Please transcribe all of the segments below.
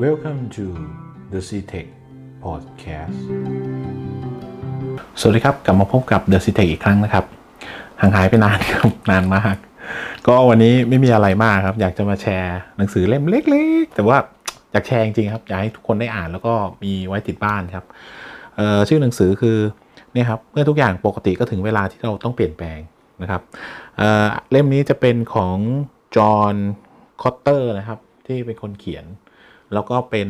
Welcome to the c t e c h Podcast สวัสดีครับ กลับมาพบกับ The c t e c h อีกครั้งนะครับ ห่างหายไปนานครับ นานมาก ก็วันนี้ไม่มีอะไรมากครับ อยากจะมาแชร์หนังสือเล่มเล็ก ๆ แต่ว่าอยากแชร์จริงๆครับ อยากให้ทุกคนได้อ่านแล้วก็มีไว้ติดบ้านครับชื่อหนังสือคือเนี่ยครับเมื่อทุกอย่างปกติก็ถึงเวลาที่เราต้องเปลี่ยนแปลงนะครับเเล่มนี้จะเป็นของJohn Kotter นะครับ ที่เป็นคนเขียน แล้วก็เป็น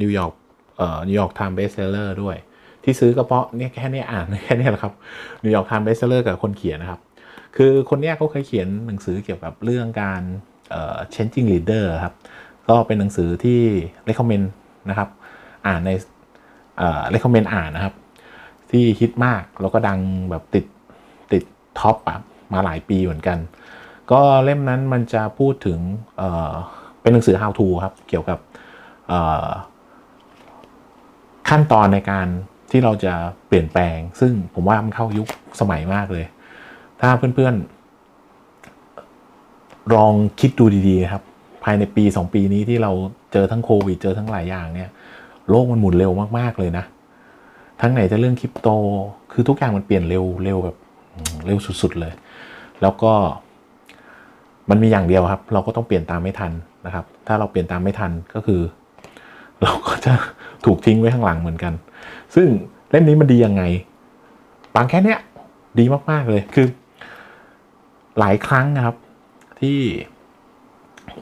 นิวยอร์กเอ่อ New York Times bestseller ด้วย ที่ซื้อก็เพราะเนี่ยแค่เนี้อ่านแค่เนี้แหละครับ New York Times bestseller กับคนเขียนนะครับ คือคนเนี้ยเขาเคยเขียนหนังสือเกี่ยวกับเรื่องการเอ่อ changing leader ครับก็เป็นหนังสือที่ recommend นะครับ อ่านในเอ่อ recommend อ่านนะครับ ที่ฮิตมากแล้วก็ดังแบบติดติดท็อปอะมาหลายปีเหมือนกัน ก็เล่มนั้นมันจะพูดถึงเอ่อเป็นหนังสือ how to ครับ เกี่ยวกับ ขั้นตอนในการที่เราจะเปลี่ยนแปลง ซึ่งผมว่ามันเข้ายุคสมัยมากเลย ถ้าเพื่อนๆลองคิดดูดีๆนะครับ ภายในปี 2 ปีนี้ที่เราเจอทั้งโควิด เจอทั้งหลายอย่างเนี่ย โลกมันหมุนเร็วมากๆเลยนะ ทั้งไหนจะเรื่องคริปโต คือทุกอย่างมันเปลี่ยนเร็วเร็วแบบเร็วสุดๆเลย แล้วก็มันมีอย่างเดียวครับ เราก็ต้องเปลี่ยนตามไม่ทันนะครับ ถ้าเราเปลี่ยนตามไม่ทันก็คือ เราก็จะถูกทิ้งไว้ข้างหลังเหมือนกัน ซึ่งเล่มนี้มันดียังไงบางแค่เนี้ยดีมาก ๆ เลยคือ หลายครั้งนะครับ ที่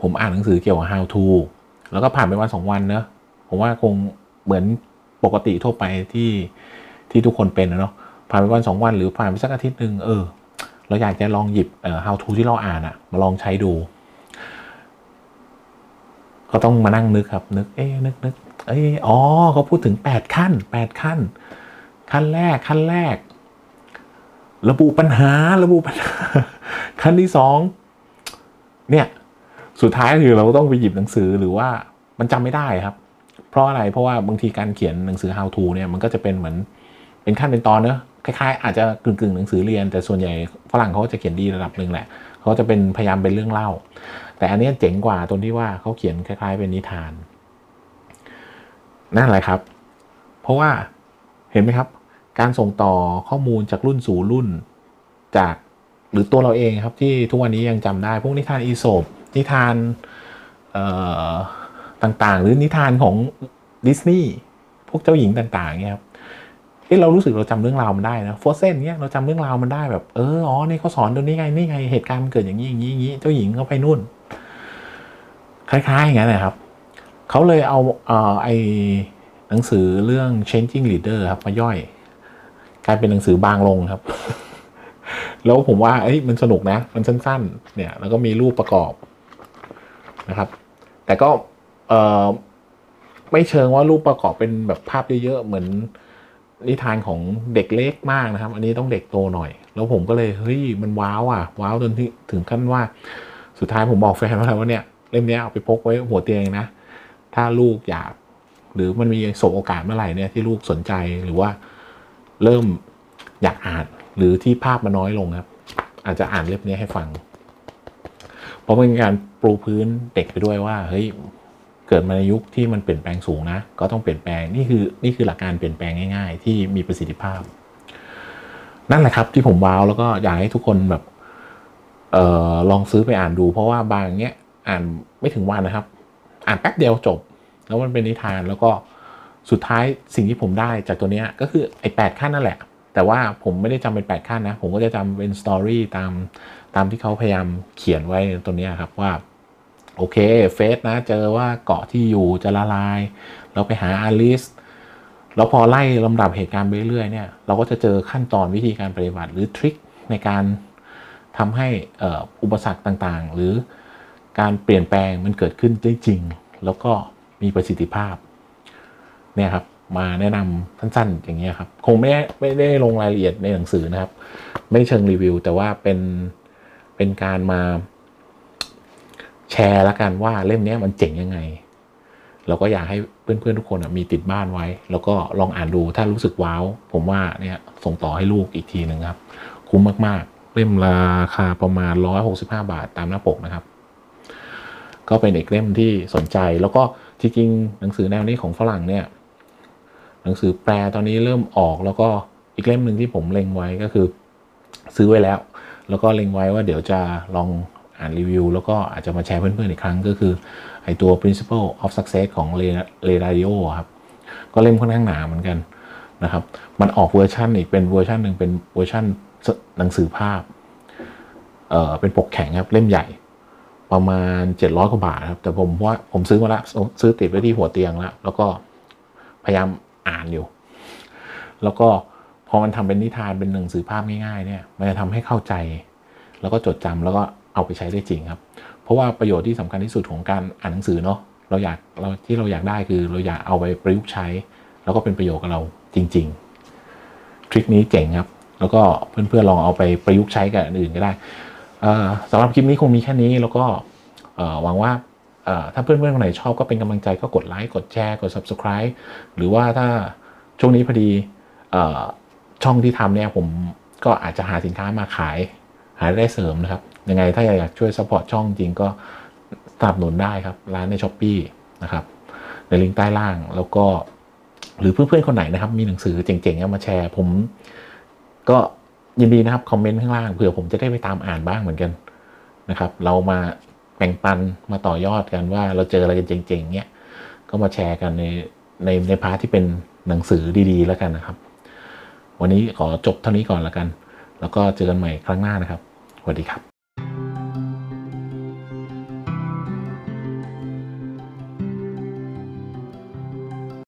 ผมอ่านหนังสือเกี่ยวกับ how to แล้วก็ผ่านไปวันสองวันเนอะผมว่าคงเหมือนปกติทั่วไปที่ที่ทุกคนเป็นนะเนาะผ่านไปวันสองวันหรือผ่านไปสักอาทิตย์หนึ่งเออ เราอยากจะลองหยิบเอ่อ how to ที่เราอ่านอะมาลองใช้ดู ก็ต้องมานั่งนึกครับ นึก เอ๊นึกนึกเอ้ยอ๋อเขาพูดถึงแปดขั้นแปดขั้น ขั้นแรกขั้นแรก ระบุปัญหาระบุปัญหา ขั้นที่สองเนี่ยสุดท้ายคือเราต้องไปหยิบหนังสือหรือว่ามันจำไม่ได้ครับ เพราะอะไรเพราะว่าบางทีการเขียนหนังสือ how to เนี่ยมันก็จะเป็นเหมือนเป็นขั้นเป็นตอนเนอะคล้ายๆ อาจจะกึ่งๆหนังสือเรียน แต่ส่วนใหญ่ฝรั่งเขาจะเขียนดีระดับหนึ่งแหละ เขาจะเป็นพยายามเป็นเรื่องเล่า แต่อันนี้เจ๋งกว่าตรงที่ว่าเขาเขียนคล้ายๆ เป็นนิทาน นั่นแหละครับ เพราะว่าเห็นไหมครับ การส่งต่อข้อมูลจากรุ่นสู่รุ่นจากหรือตัวเราเองครับที่ทุกวันนี้ยังจำได้ พวกนิทานอีโสปนิทานต่างๆ หรือนิทานของดิสนีย์พวกเจ้าหญิงต่างๆเนี่ยครับ เฮ้เรารู้สึกเราจำเรื่องราวมันได้นะโฟเซนเนี่ยเราจำเรื่องราวมันได้แบบเอออ๋อนี่เขาสอนตัวนี้ไงนี่ไงเหตุการณ์มันเกิดอย่างนี้อย่างนี้อย่างนี้เจ้าหญิงเขาไปนู่น คล้ายๆอย่างนั้นนะครับเขาเลยเอาเอ่อไอหนังสือเรื่อง changing leader ครับมาย่อย กลายเป็นหนังสือบางลงครับ แล้วผมว่าเอ้ยมันสนุกนะ มันสั้นๆ เนี่ย แล้วก็มีรูปประกอบนะครับ แต่ก็เออไม่เชิงว่ารูปประกอบเป็นแบบภาพเยอะๆ เหมือน นิทานของเด็กเล็กมากนะครับ อันนี้ต้องเด็กโตหน่อย แล้วผมก็เลยเฮ้ยมันว้าวอะว้าวจนที่ถึงขั้นว่า สุดท้ายผมบอกแฟนว่าเนี่ยเล่มนี้เอาไปพกไว้หัวเตียงนะ ถ้าลูกอยาก หรือมันมีสบโอกาสเมื่อไหร่เนี่ยที่ลูกสนใจหรือว่าเริ่มอยากอ่านหรือที่ภาพมันน้อยลงครับ อาจจะอ่านเล่มนี้ให้ฟัง เพราะเป็นการปูพื้นเด็กไปด้วยว่าเฮ้ย เกิดมาในยุคที่มันเปลี่ยนแปลงสูงนะ ก็ต้องเปลี่ยนแปลงนี่คือนี่คือหลักการเปลี่ยนแปลงง่าย ๆ ที่มีประสิทธิภาพ นั่นแหละครับที่ผมว้าวแล้วก็อยากให้ทุกคนแบบเอ่อลองซื้อไปอ่านดู เพราะว่าบางเนี้ยอ่านไม่ถึงวันนะครับ อ่านแป๊บเดียวจบ แล้วมันเป็นนิทานแล้วก็สุดท้ายสิ่งที่ผมได้จากตัวเนี้ยก็คือไอ้แปดขั้นนั่นแหละ แต่ว่าผมไม่ได้จำเป็นแปดขั้นนะ ผมก็จะจำเป็นสตอรี่ตามตามที่เขาพยายามเขียนไว้ตัวเนี้ยครับว่า โอเคเฟสนะเจอว่าเกาะที่อยู่จะละลาย เราไปหาอาลิสแล้วพอไล่ลำดับเหตุการณ์ไปเรื่อยเนี่ยเราก็จะเจอขั้นตอนวิธีการปฏิบัติหรือทริคในการทำให้อุปสรรคต่างๆ หรือการเปลี่ยนแปลงมันเกิดขึ้นได้จริง แล้วก็มีประสิทธิภาพเนี่ยครับมาแนะนำสั้นๆ อย่างเงี้ยครับ คงไม่ไม่ได้ลงรายละเอียดในหนังสือนะครับ ไม่เชิงรีวิว แต่ว่าเป็นเป็นการมา แชร์ละกันว่าเล่มนี้มันเจ๋งยังไง เราก็อยากให้เพื่อนๆทุกคนมีติดบ้านไว้ แล้วก็ลองอ่านดูถ้ารู้สึกว้าว ผมว่าเนี่ยส่งต่อให้ลูกอีกทีหนึ่งครับ คุ้มมากๆ เล่มราคาประมาณ 165 บาทตามหน้าปกนะครับ ก็เป็นอีกเล่มที่สนใจแล้วก็จริงๆหนังสือแนวนี้ของฝรั่งเนี่ยหนังสือแปลตอนนี้เริ่มออกแล้วก็อีกเล่มหนึ่งที่ผมเล็งไว้ก็คือ ซื้อไว้แล้ว แล้วก็เล็งไว้ว่าเดี๋ยวจะลอง อ่านรีวิว แล้วก็อาจจะมาแชร์เพื่อนๆอีกครั้งก็คือไอตัว principle of success ของ Ray Dalio ครับ ก็เล่มค่อนข้างหนาเหมือนกันนะครับ มันออกเวอร์ชันอีกเป็นเวอร์ชันหนึ่งเป็นเวอร์ชันหนังสือภาพ เอ่อ เป็นปกแข็งครับ เล่มใหญ่ ประมาณ 700 กว่าบาทครับ แต่ผมว่าผมซื้อมาละ ซื้อติดไว้ที่หัวเตียงแล้วแล้วก็พยายามอ่านอยู่ แล้วก็พอมันทำเป็นนิทานเป็นหนังสือภาพง่ายๆเนี่ย มันจะทำให้เข้าใจ แล้วก็จดจำแล้วก็ เอาไปใช้ได้จริงครับ เพราะว่าประโยชน์ที่สำคัญที่สุดของการอ่านหนังสือเนาะเราอยากเราที่เราอยากได้คือเราอยากเอาไปประยุกต์ใช้ แล้วก็เป็นประโยชน์กับเราจริง ๆ ทริคนี้เจ๋งครับ แล้วก็เพื่อนๆลองเอาไปประยุกต์ใช้กับอันอื่นก็ได้เอ่อสำหรับคลิปนี้คงมีแค่นี้แล้วก็หวังว่าถ้าเพื่อนๆคนไหนชอบก็เป็นกำลังใจก็กดไลค์กดแชร์กด subscribe หรือว่าถ้าช่วงนี้พอดีช่องที่ทำเนี่ยผมก็อาจจะหาสินค้ามาขายหาได้เสริมนะครับ ยังไงถ้าอยากช่วย support ช่องจริงก็สนับสนุนได้ครับ ร้านใน s h อ p e e นะครับในลิงก์ใต้ล่างแล้วก็ หรือเพื่อนๆคนไหนนะครับ มีหนังสือเจ๋งๆเอามาแชร์ ผมก็ยินดีนะครับคอมเมนต์ข้างล่างเผื่อผมจะได้ไปตามอ่านบ้างเหมือนกันนะครับ เรามาแบ่งปันมาต่อยอดกันว่าเราเจออะไรกันเจ๋งๆเนี้ยก็มาแชร์กันในในในพาร์ทที่เป็นหนังสือดีๆแล้วกันนะครับ วันนี้ขอจบเท่านี้ก่อนแล้วกัน แล้วก็เจอกันใหม่ครั้งหน้านะครับสวัสดีครับ